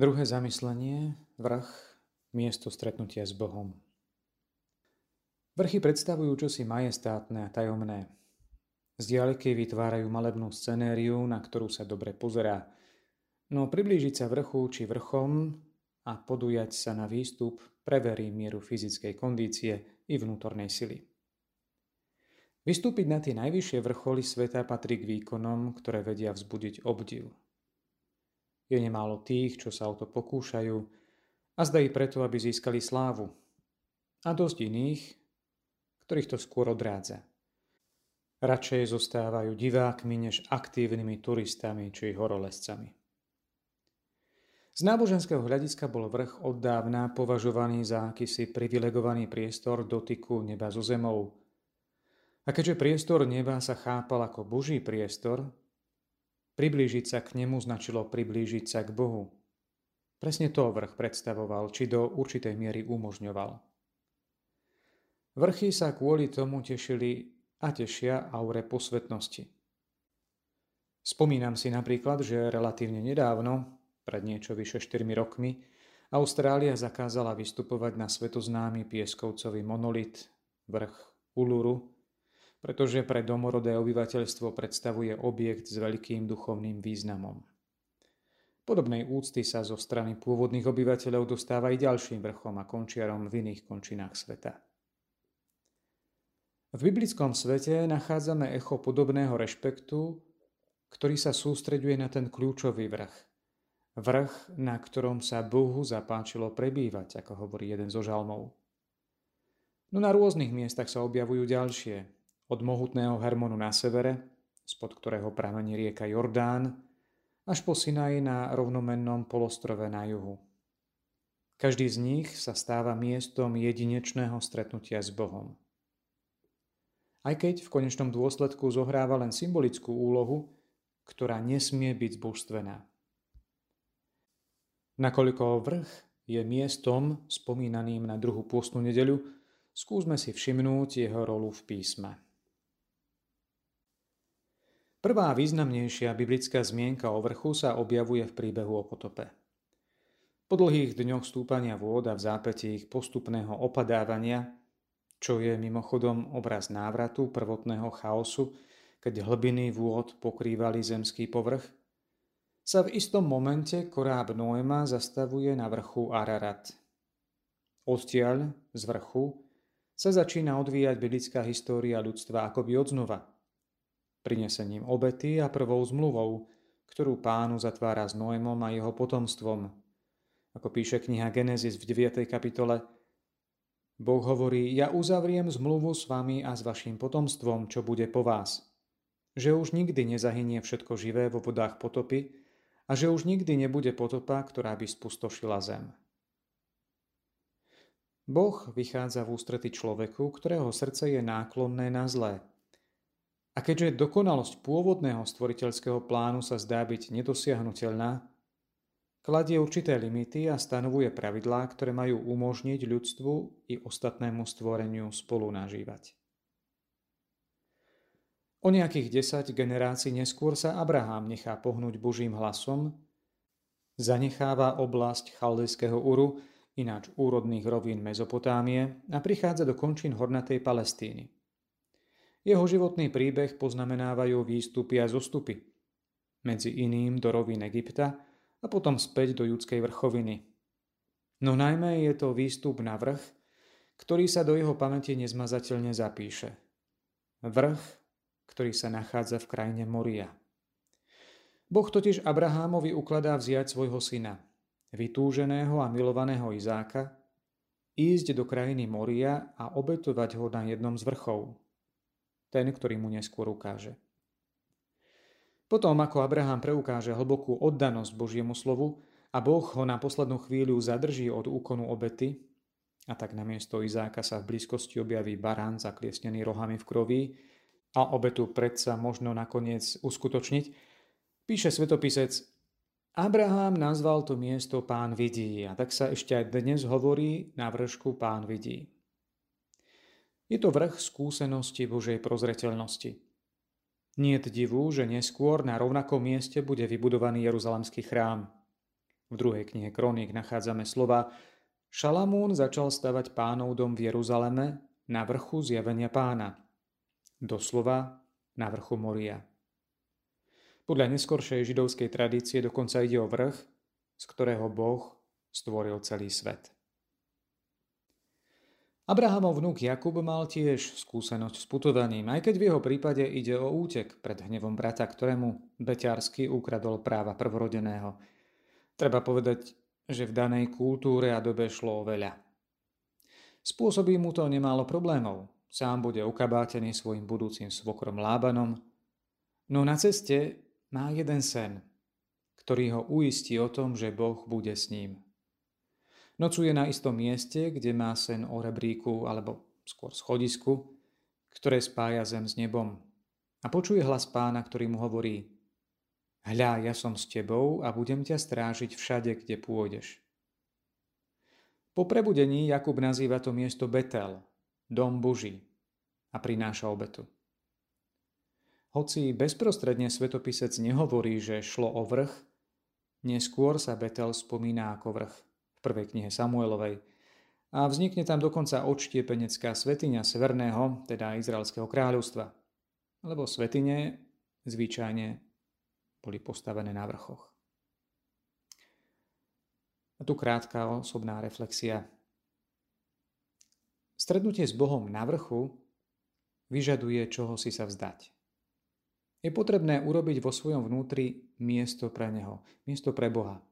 Druhé zamyslenie, vrch, miesto stretnutia s Bohom. Vrchy predstavujú čosi majestátne a tajomné. Z dialeky vytvárajú malebnú scenériu, na ktorú sa dobre pozerá. No priblížiť sa vrchu či vrchom a podujať sa na výstup preverí mieru fyzickej kondície i vnútornej sily. Vystúpiť na tie najvyššie vrcholy sveta patrí k výkonom, ktoré vedia vzbudiť obdiv. Je nemálo tých, čo sa o to pokúšajú a i preto, aby získali slávu. A dosť iných, ktorých to skôr odrádza. Radšej zostávajú divákmi než aktívnymi turistami či horolescami. Z náboženského hľadiska bol vrch od dávna považovaný za akýsi privilegovaný priestor dotyku neba so zemou. A keďže priestor neba sa chápal ako boží priestor, Priblížiť sa k nemu značilo priblížiť sa k Bohu. Presne to vrch predstavoval, či do určitej miery umožňoval. Vrchy sa kvôli tomu tešili a tešia aure posvetnosti. Spomínam si napríklad, že relatívne nedávno, pred niečo vyše 4 rokmi, Austrália zakázala vystupovať na svetoznámy pieskovcový monolit, vrch Uluru, pretože pre domorodé obyvateľstvo predstavuje objekt s veľkým duchovným významom. Podobnej úcty sa zo strany pôvodných obyvateľov dostáva i ďalším vrchom a končiarom v iných končinách sveta. V biblickom svete nachádzame echo podobného rešpektu, ktorý sa sústreďuje na ten kľúčový vrch. Vrch, na ktorom sa Bohu zapáčilo prebývať, ako hovorí jeden zo žalmov. No na rôznych miestach sa objavujú ďalšie, od mohutného Hermonu na severe, spod ktorého pramení rieka Jordán, až po Sinaj na rovnomennom polostrove na juhu. Každý z nich sa stáva miestom jedinečného stretnutia s Bohom. Aj keď v konečnom dôsledku zohráva len symbolickú úlohu, ktorá nesmie byť zbožstvená. Nakoľko vrch je miestom spomínaným na druhú pôstnu nedeľu, skúsme si všimnúť jeho rolu v písme. Prvá významnejšia biblická zmienka o vrchu sa objavuje v príbehu o potope. Po dlhých dňoch stúpania vôd a v zápäti ich postupného opadávania, čo je mimochodom obraz návratu prvotného chaosu, keď hlbiny vôd pokrývali zemský povrch, sa v istom momente koráb Noema zastavuje na vrchu Ararat. Odtiaľ, z vrchu, sa začína odvíjať biblická história ľudstva akoby odznova – prinesením obety a prvou zmluvou, ktorú pánu zatvára s Noémom a jeho potomstvom. Ako píše kniha Genesis v 9. kapitole, Boh hovorí, ja uzavriem zmluvu s vami a s vašim potomstvom, čo bude po vás. Že už nikdy nezahynie všetko živé vo vodách potopy a že už nikdy nebude potopa, ktorá by spustošila zem. Boh vychádza v ústrety človeku, ktorého srdce je náklonné na zlé, a keďže dokonalosť pôvodného stvoriteľského plánu sa zdá byť nedosiahnutelná, kladie určité limity a stanovuje pravidlá, ktoré majú umožniť ľudstvu i ostatnému stvoreniu spolu nažívať. O nejakých 10 generácií neskôr sa Abraham nechá pohnúť Božím hlasom, zanecháva oblasť Chaldejského Uru, ináč úrodných rovín Mezopotámie a prichádza do končín hornatej Palestíny – jeho životný príbeh poznamenávajú výstupy a zostupy. Medzi iným do rovín Egypta a potom späť do judskej vrchoviny. No najmä je to výstup na vrch, ktorý sa do jeho pamäti nezmazateľne zapíše. Vrch, ktorý sa nachádza v krajine Moria. Boh totiž Abrahámovi ukladá vziať svojho syna, vytúženého a milovaného Izáka, ísť do krajiny Moria a obetovať ho na jednom z vrchov ten, ktorý mu neskôr ukáže. Potom, ako Abraham preukáže hlbokú oddanosť Božiemu slovu a Boh ho na poslednú chvíľu zadrží od úkonu obety, a tak namiesto Izáka sa v blízkosti objaví barán zakliesnený rohami v kroví a obetu predsa možno nakoniec uskutočniť, píše svetopisec Abraham nazval to miesto pán vidí a tak sa ešte aj dnes hovorí na vršku pán vidí. Je to vrch skúsenosti Božej prozreteľnosti. Nie je divu, že neskôr na rovnakom mieste bude vybudovaný Jeruzalemský chrám. V druhej knihe Kroník nachádzame slova Šalamún začal stavať pánov dom v Jeruzaleme na vrchu zjavenia pána. Doslova na vrchu Moria. Podľa neskoršej židovskej tradície dokonca ide o vrch, z ktorého Boh stvoril celý svet. Abrahamov vnúk Jakub mal tiež skúsenosť s putovaním, aj keď v jeho prípade ide o útek pred hnevom brata, ktorému beťarsky ukradol práva prvorodeného – Treba povedať, že v danej kultúre a dobe šlo veľa. Spôsobí mu to nemálo problémov. Sám bude ukabátený svojim budúcim svokrom Lábanom, no na ceste má jeden sen, ktorý ho uistí o tom, že Boh bude s ním. Nocuje na istom mieste, kde má sen o rebríku alebo skôr schodisku, ktoré spája zem s nebom. A počuje hlas pána, ktorý mu hovorí Hľa, ja som s tebou a budem ťa strážiť všade, kde pôjdeš. Po prebudení Jakub nazýva to miesto Betel, dom Boží, a prináša obetu. Hoci bezprostredne svetopisec nehovorí, že šlo o vrch, neskôr sa Betel spomína ako vrch prvej knihe Samuelovej a vznikne tam dokonca odštiepenecká svetiňa Severného, teda Izraelského kráľovstva, lebo svetine zvyčajne boli postavené na vrchoch. A tu krátka osobná reflexia. Strednutie s Bohom na vrchu vyžaduje čoho si sa vzdať. Je potrebné urobiť vo svojom vnútri miesto pre Neho, miesto pre Boha.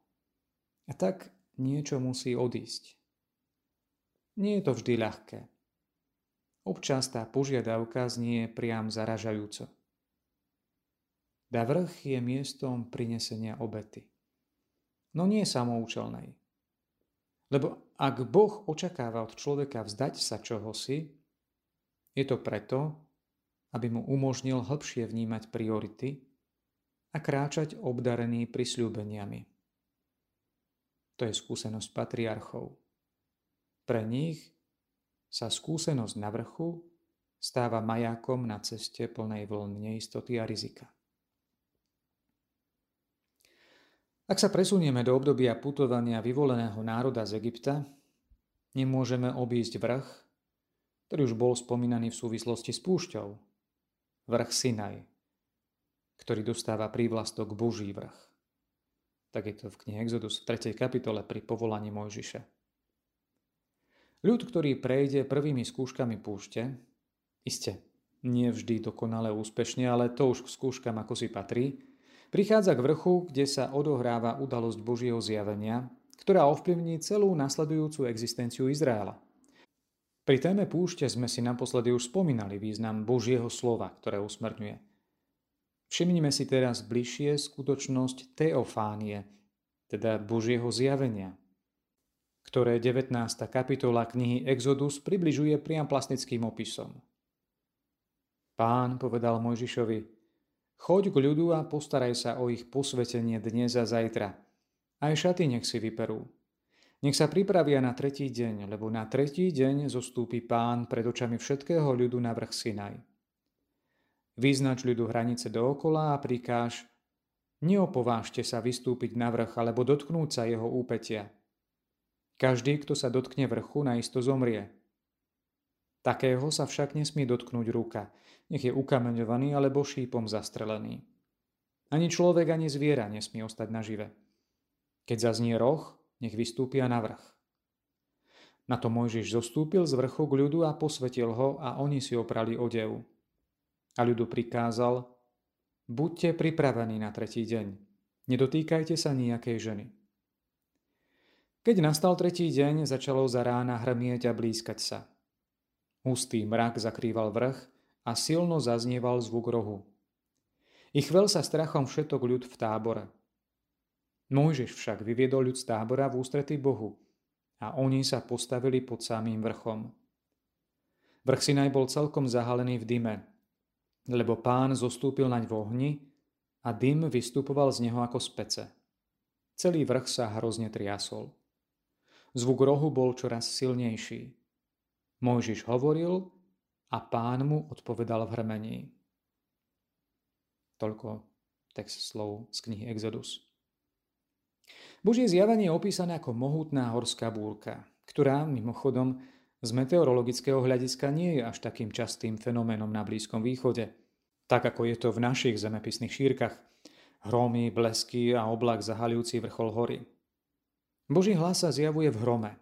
A tak niečo musí odísť. Nie je to vždy ľahké. Občas tá požiadavka znie priam zaražajúco. Da vrch je miestom prinesenia obety. No nie samoučelnej. Lebo ak Boh očakáva od človeka vzdať sa čohosi, je to preto, aby mu umožnil hĺbšie vnímať priority a kráčať obdarený prisľúbeniami. To je skúsenosť patriarchov. Pre nich sa skúsenosť na vrchu stáva majákom na ceste plnej vln neistoty a rizika. Ak sa presunieme do obdobia putovania vyvoleného národa z Egypta, nemôžeme obísť vrch, ktorý už bol spomínaný v súvislosti s púšťou. Vrch Sinaj, ktorý dostáva prívlastok Boží vrch. Tak je to v knihe Exodus v 3. kapitole pri povolaní Mojžiša. Ľud, ktorý prejde prvými skúškami púšte, iste, nie vždy dokonale úspešne, ale to už k skúškam ako si patrí, Prichádza k vrchu, kde sa odohráva udalosť Božieho zjavenia, ktorá ovplyvní celú nasledujúcu existenciu Izraela. Pri téme púšte sme si naposledy už spomínali význam Božieho slova, ktoré usmrňuje. Všimnime si teraz bližšie skutočnosť teofánie, teda Božieho zjavenia, ktoré 19. kapitola knihy Exodus približuje priam plastickým opisom. Pán povedal Mojžišovi, Choď k ľudu a postaraj sa o ich posvetenie dnes a zajtra. Aj šaty nech si vyperú. Nech sa pripravia na tretí deň, lebo na tretí deň zostúpi pán pred očami všetkého ľudu na vrch Sinaj. Vyznač ľudu hranice dookola a prikáž Neopovážte sa vystúpiť na vrch alebo dotknúť sa jeho úpetia. Každý, kto sa dotkne vrchu, naisto zomrie. Takého sa však nesmie dotknúť ruka, nech je ukameňovaný alebo šípom zastrelený. Ani človek, ani zviera nesmie ostať nažive. Keď zaznie roh, nech vystúpia na vrch. Na to Mojžiš zostúpil z vrchu k ľudu a posvetil ho a oni si oprali odev. A ľudu prikázal, buďte pripravení na tretí deň, nedotýkajte sa nejakej ženy. Keď nastal tretí deň, začalo za rána hrmieť a blízkať sa. Hustý mrak zakrýval vrch a silno zaznieval zvuk rohu. I chvel sa strachom všetok ľud v tábore. Mojžiš však vyviedol ľud z tábora v ústretí Bohu a oni sa postavili pod samým vrchom. Vrch Sinaj bol celkom zahalený v dyme, lebo pán zostúpil naň v ohni a dym vystupoval z neho ako z. Celý vrch sa hrozne triasol. Zvuk rohu bol čoraz silnejší. Mojžiš hovoril a pán mu odpovedal v hrmení. Toľko text slov z knihy Exodus. Božie zjavenie je opísané ako mohutná horská búrka, ktorá mimochodom z meteorologického hľadiska nie je až takým častým fenoménom na Blízkom východe, tak ako je to v našich zemepisných šírkach. Hromy, blesky a oblak zahaľujúci vrchol hory. Boží hlas sa zjavuje v hrome.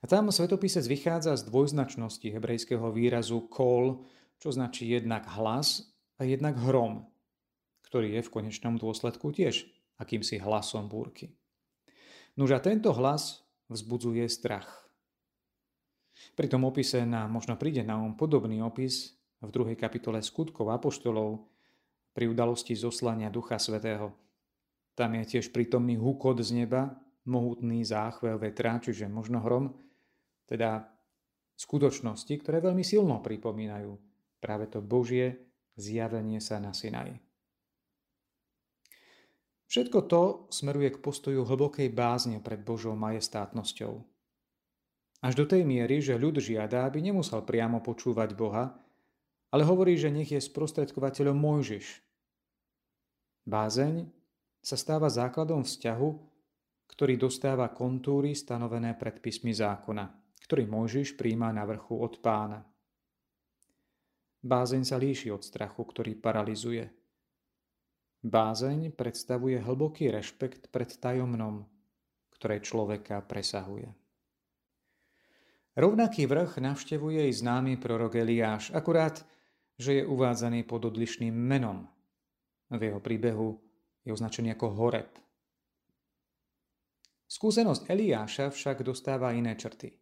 A tam svetopisec vychádza z dvojznačnosti hebrejského výrazu kol, čo značí jednak hlas a jednak hrom, ktorý je v konečnom dôsledku tiež akýmsi hlasom búrky. Nuž tento hlas vzbudzuje strach. Pri tom opise nám možno príde na um podobný opis v druhej kapitole skutkov apoštolov pri udalosti zoslania Ducha Svetého. Tam je tiež prítomný hukot z neba, mohutný záchvel vetra, čiže možno hrom, teda skutočnosti, ktoré veľmi silno pripomínajú práve to Božie zjavenie sa na Sinaji. Všetko to smeruje k postoju hlbokej bázne pred Božou majestátnosťou. Až do tej miery, že ľud žiada, aby nemusel priamo počúvať Boha, ale hovorí, že nech je sprostredkovateľom Mojžiš. Bázeň sa stáva základom vzťahu, ktorý dostáva kontúry stanovené predpismi zákona, ktorý Mojžiš príjma na vrchu od pána. Bázeň sa líši od strachu, ktorý paralizuje – Bázeň predstavuje hlboký rešpekt pred tajomnom, ktoré človeka presahuje. Rovnaký vrch navštevuje i známy prorok Eliáš, akurát, že je uvádzaný pod odlišným menom. V jeho príbehu je označený ako Horeb. Skúsenosť Eliáša však dostáva iné črty.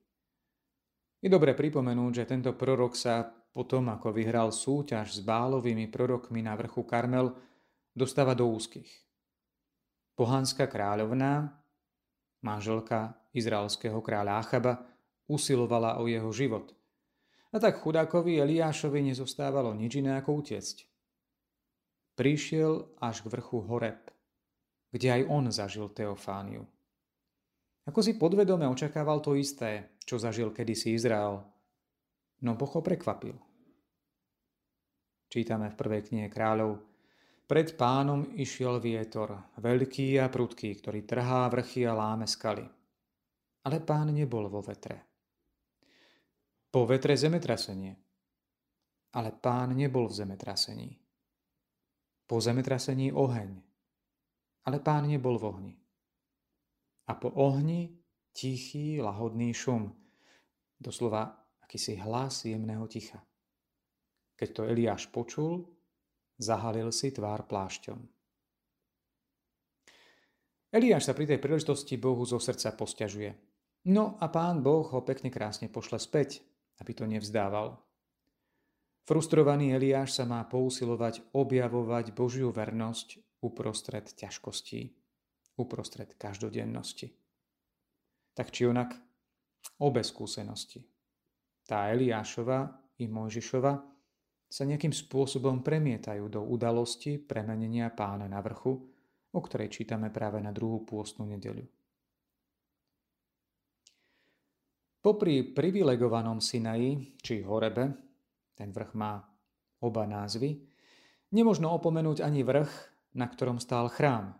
Je dobré pripomenúť, že tento prorok sa potom, ako vyhral súťaž s bálovými prorokmi na vrchu Karmel, dostáva do úzkých. Pohánska kráľovná, manželka izraelského kráľa Achaba, usilovala o jeho život. A tak chudákovi Eliášovi nezostávalo nič iné ako utiecť. Prišiel až k vrchu Horeb, kde aj on zažil Teofániu. Ako si podvedome očakával to isté, čo zažil kedysi Izrael, no Boh ho prekvapil. Čítame v prvej knihe kráľov, pred pánom išiel vietor, veľký a prudký, ktorý trhá vrchy a láme skaly. Ale pán nebol vo vetre. Po vetre zemetrasenie. Ale pán nebol v zemetrasení. Po zemetrasení oheň. Ale pán nebol v ohni. A po ohni tichý, lahodný šum. Doslova akýsi hlas jemného ticha. Keď to Eliáš počul, Zahalil si tvár plášťom. Eliáš sa pri tej príležitosti Bohu zo srdca posťažuje. No a pán Boh ho pekne krásne pošle späť, aby to nevzdával. Frustrovaný Eliáš sa má pousilovať objavovať Božiu vernosť uprostred ťažkostí, uprostred každodennosti. Tak či onak, obe skúsenosti. Tá Eliášova i Mojžišova sa nejakým spôsobom premietajú do udalosti premenenia pána na vrchu, o ktorej čítame práve na druhú pôstnu nedeľu. Popri privilegovanom Sinaji, či Horebe, ten vrch má oba názvy, nemožno opomenúť ani vrch, na ktorom stál chrám.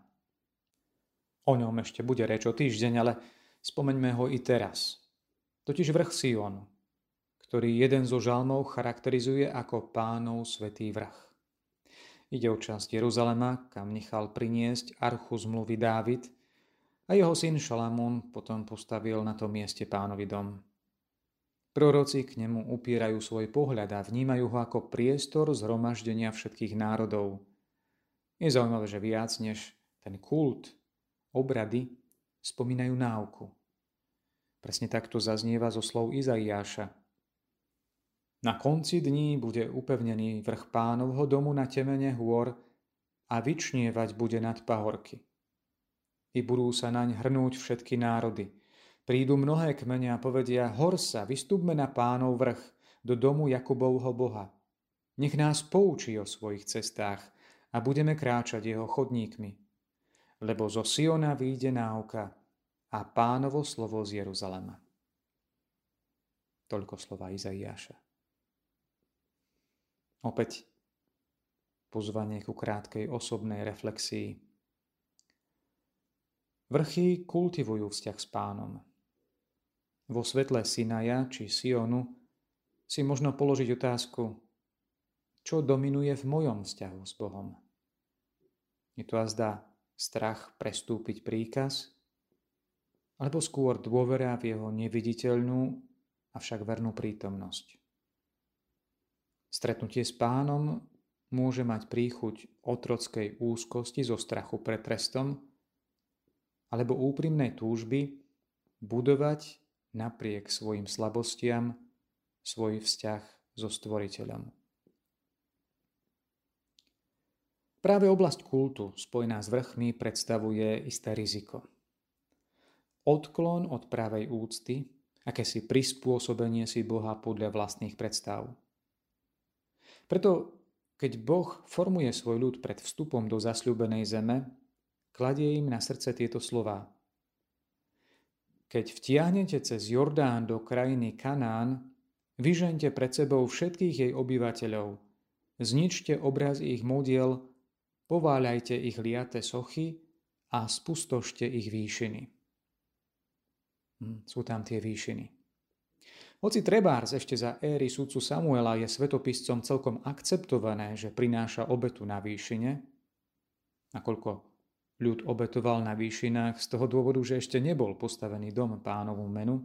O ňom ešte bude reč o týždeň, ale spomeňme ho i teraz. Totiž vrch Sionu, ktorý jeden zo žalmov charakterizuje ako pánov svetý vrch. Ide o časť Jeruzalema, kam nechal priniesť archu zmluvy Dávid a jeho syn Šalamún potom postavil na tom mieste pánovi dom. Proroci k nemu upierajú svoj pohľad a vnímajú ho ako priestor zhromaždenia všetkých národov. Je zaujímavé, že viac než ten kult, obrady, spomínajú náuku. Presne takto zaznieva zo slov Izaiáša – na konci dní bude upevnený vrch pánovho domu na temene hôr a vyčnievať bude nad pahorky. I budú sa naň hrnúť všetky národy. Prídu mnohé kmene a povedia, hor sa, vystúpme na pánov vrch, do domu Jakubovho Boha. Nech nás poučí o svojich cestách a budeme kráčať jeho chodníkmi. Lebo zo Siona vyjde náuka a pánovo slovo z Jeruzalema. Toľko slova Izaiáša. Opäť pozvanie ku krátkej osobnej reflexii. Vrchy kultivujú vzťah s pánom. Vo svetle Sinaja či Sionu si možno položiť otázku, čo dominuje v mojom vzťahu s Bohom. Je to azda strach prestúpiť príkaz, alebo skôr dôvera v jeho neviditeľnú, avšak vernú prítomnosť. Stretnutie s pánom môže mať príchuť otrockej úzkosti zo strachu pred trestom alebo úprimnej túžby budovať napriek svojim slabostiam svoj vzťah so stvoriteľom. Práve oblasť kultu spojená s vrchmi predstavuje isté riziko. Odklon od pravej úcty, akési prispôsobenie si Boha podľa vlastných predstav – preto, keď Boh formuje svoj ľud pred vstupom do zasľúbenej zeme, kladie im na srdce tieto slová. Keď vtiahnete cez Jordán do krajiny Kanán, vyžente pred sebou všetkých jej obyvateľov, zničte obraz ich modiel, pováľajte ich liate sochy a spustošte ich výšiny. Hm, sú tam tie výšiny. Hoci trebárs ešte za éry sudcu Samuela je svetopiscom celkom akceptované, že prináša obetu na výšine, nakoľko ľud obetoval na výšinách z toho dôvodu, že ešte nebol postavený dom pánovu menu,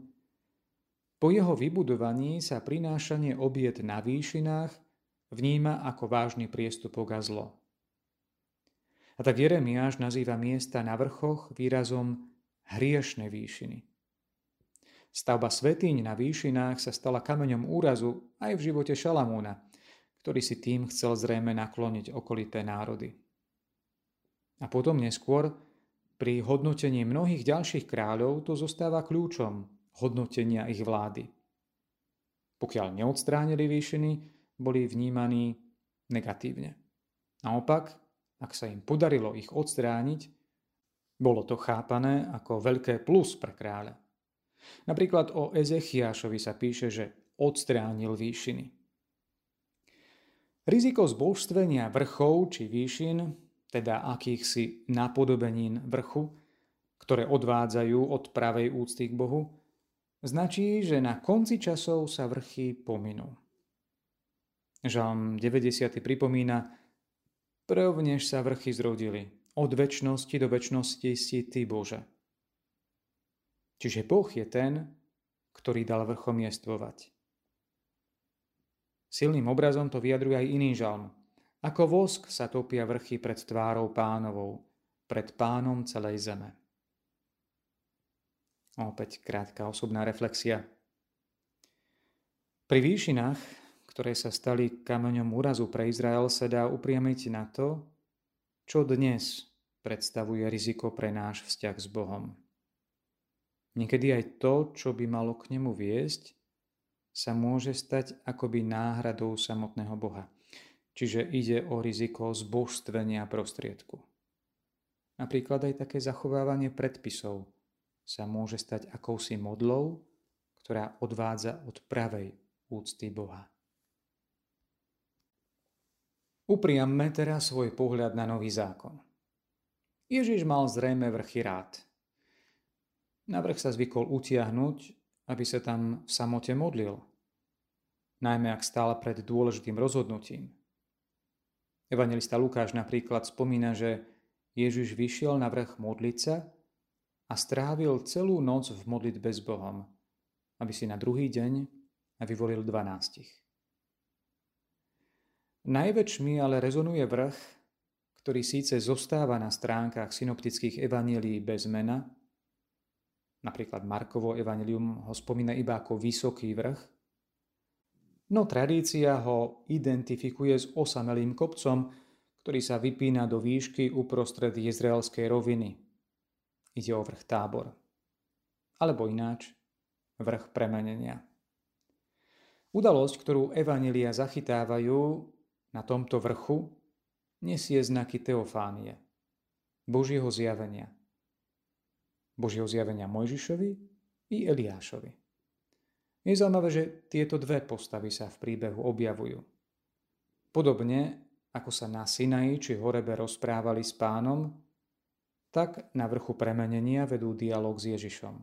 po jeho vybudovaní sa prinášanie obiet na výšinách vníma ako vážny priestupok a zlo. A tak Jeremiáš nazýva miesta na vrchoch výrazom hriešne výšiny. Stavba svetýň na výšinách sa stala kameňom úrazu aj v živote Šalamúna, ktorý si tým chcel zrejme nakloniť okolité národy. A potom neskôr, pri hodnotení mnohých ďalších kráľov, to zostáva kľúčom hodnotenia ich vlády. Pokiaľ neodstránili výšiny, boli vnímaní negatívne. Naopak, ak sa im podarilo ich odstrániť, bolo to chápané ako veľké plus pre kráľa. Napríklad o Ezechiašovi sa píše, že odstránil výšiny. Riziko zbožstvenia vrchov či výšin, teda akýchsi napodobenín vrchu, ktoré odvádzajú od pravej úcty k Bohu, značí, že na konci časov sa vrchy pominú. Žalm 90. pripomína, prvnež sa vrchy zrodili, od väčšnosti do väčšnosti si Ty, Bože. Čiže Boh je ten, ktorý dal vrchom jestvovať. Silným obrazom to vyjadruje aj iný žalm. Ako vosk sa topia vrchy pred tvárou pánovou, pred pánom celej zeme. Opäť krátka osobná reflexia. Pri výšinách, ktoré sa stali kameňom úrazu pre Izrael, sa dá upriamiť na to, čo dnes predstavuje riziko pre náš vzťah s Bohom. Niekedy aj to, čo by malo k nemu viesť, sa môže stať akoby náhradou samotného Boha. Čiže ide o riziko zbožstvenia prostriedku. Napríklad aj také zachovávanie predpisov sa môže stať akousi modlou, ktorá odvádza od pravej úcty Boha. Upriamme teraz svoj pohľad na nový zákon. Ježiš mal zrejme vrchy rád – Navrh sa zvykol utiahnuť, aby sa tam v samote modlil, najmä ak stál pred dôležitým rozhodnutím. Evangelista Lukáš napríklad spomína, že Ježiš vyšiel na vrch modliť a strávil celú noc v modlitbe s Bohom, aby si na druhý deň vyvolil dvanástich. Najväčšmi ale rezonuje vrch, ktorý síce zostáva na stránkach synoptických evanílií bez mena, Napríklad Markovo evanelium ho spomína iba ako vysoký vrch, no tradícia ho identifikuje s osamelým kopcom, ktorý sa vypína do výšky uprostred izraelskej roviny. Ide o vrch tábor. Alebo ináč, vrch premenenia. Udalosť, ktorú evanelia zachytávajú na tomto vrchu, nesie znaky teofánie, Božieho zjavenia – Božieho zjavenia Mojžišovi i Eliášovi. Je zaujímavé, že tieto dve postavy sa v príbehu objavujú. Podobne, ako sa na Sinaji či Horebe rozprávali s pánom, tak na vrchu premenenia vedú dialog s Ježišom.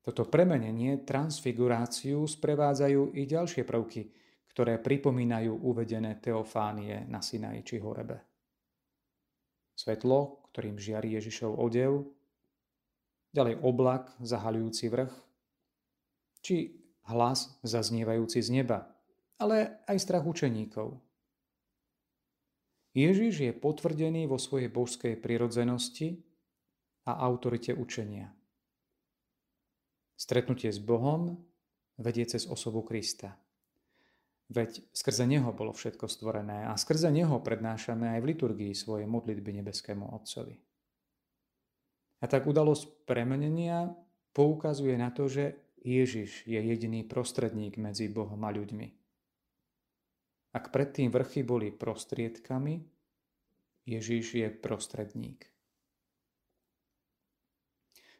Toto premenenie, transfiguráciu sprevádzajú i ďalšie prvky, ktoré pripomínajú uvedené teofánie na Sinaji či Horebe. Svetlo, ktorým žiari Ježišov odev, ďalej oblak zahaľujúci vrch, či hlas zaznievajúci z neba, ale aj strach učeníkov. Ježiš je potvrdený vo svojej božskej prirodzenosti a autorite učenia. Stretnutie s Bohom vedie cez osobu Krista. Veď skrze Neho bolo všetko stvorené a skrze Neho prednášame aj v liturgii svoje modlitby nebeskému Otcovi. A tak udalosť premenenia poukazuje na to, že Ježiš je jediný prostredník medzi Bohom a ľuďmi. Ak predtým vrchy boli prostriedkami, Ježiš je prostredník.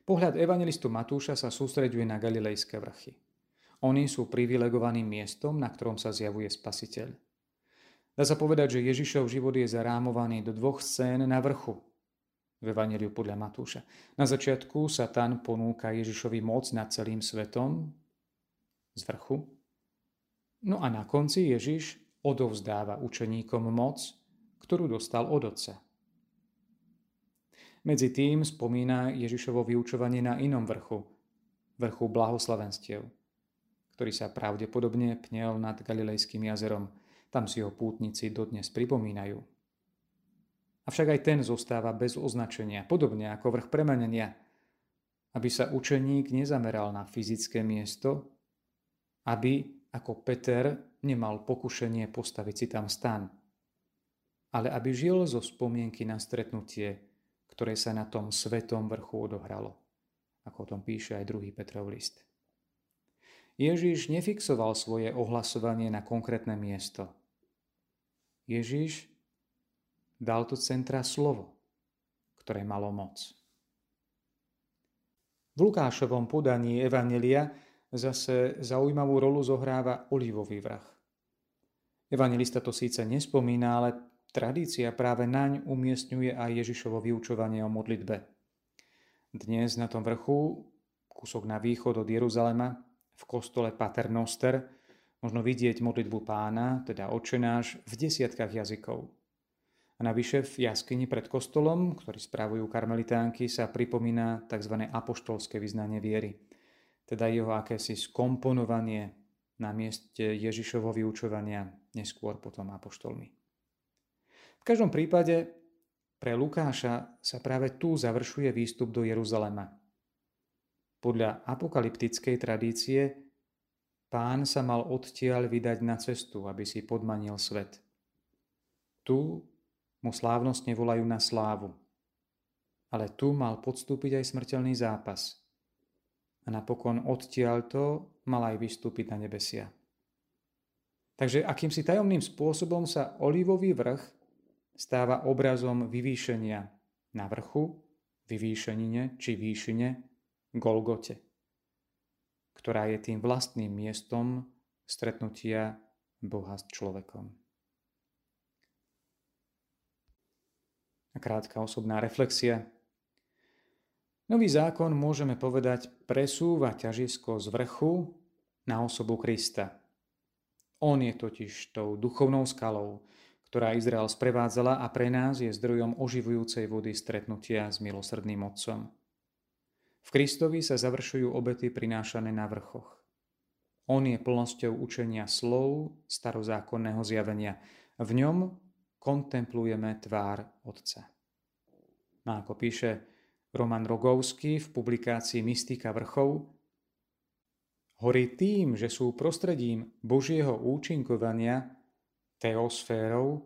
Pohľad evangelistu Matúša sa sústreďuje na galilejské vrchy. Oni sú privilegovaným miestom, na ktorom sa zjavuje spasiteľ. Dá sa povedať, že Ježišov život je zarámovaný do dvoch scén na vrchu v Evangeliu podľa Matúša. Na začiatku Satan ponúka Ježišovi moc nad celým svetom z vrchu. No a na konci Ježiš odovzdáva učeníkom moc, ktorú dostal od Otca. Medzi tým spomína Ježišovo vyučovanie na inom vrchu, vrchu blahoslavenstiev, ktorý sa pravdepodobne pnel nad Galilejským jazerom. Tam si ho pútnici dodnes pripomínajú. Avšak aj ten zostáva bez označenia, podobne ako vrch premenenia, aby sa učeník nezameral na fyzické miesto, aby, ako Peter, nemal pokušenie postaviť si tam stan, ale aby žil zo spomienky na stretnutie ktoré sa na tom svetom vrchu odohralo, ako o tom píše aj druhý Petrov list. Ježiš nefixoval svoje ohlasovanie na konkrétne miesto. Ježiš dal do centra slovo, ktoré malo moc. V Lukášovom podaní Evanelia zase zaujímavú rolu zohráva olivový vrach. Evangelista to síce nespomína, ale Tradícia práve naň umiestňuje aj Ježišovo vyučovanie o modlitbe. Dnes na tom vrchu, kúsok na východ od Jeruzalema, v kostole Pater Noster, možno vidieť modlitbu pána, teda očenáš, v desiatkách jazykov. A navyše v jaskyni pred kostolom, ktorý spravujú karmelitánky, sa pripomína tzv. apoštolské vyznanie viery, teda jeho akési skomponovanie na mieste Ježišovo vyučovania, neskôr potom apoštolmi. V každom prípade pre Lukáša sa práve tu završuje výstup do Jeruzalema. Podľa apokalyptickej tradície pán sa mal odtiaľ vydať na cestu, aby si podmanil svet. Tu mu slávnostne volajú na slávu. Ale tu mal podstúpiť aj smrteľný zápas. A napokon odtiaľto mal aj vystúpiť na nebesia. Takže akýmsi tajomným spôsobom sa olivový vrch stáva obrazom vyvýšenia na vrchu, vyvýšenine či výšine, Golgote, ktorá je tým vlastným miestom stretnutia Boha s človekom. Krátka osobná reflexia. Nový zákon, môžeme povedať, presúva ťažisko z vrchu na osobu Krista. On je totiž tou duchovnou skalou, ktorá Izrael sprevádzala a pre nás je zdrojom oživujúcej vody stretnutia s milosrdným Otcom. V Kristovi sa završujú obety prinášané na vrchoch. On je plnosťou učenia slov starozákonného zjavenia. V ňom kontemplujeme tvár Otca. No ako píše Roman Rogovský v publikácii Mystika vrchov, horí tým, že sú prostredím Božieho účinkovania teosférou,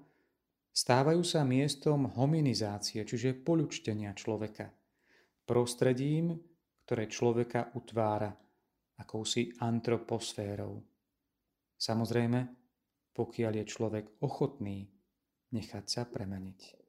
stávajú sa miestom hominizácie, čiže poľučtenia človeka. Prostredím, ktoré človeka utvára akousi antroposférou. Samozrejme, pokiaľ je človek ochotný nechať sa premeniť.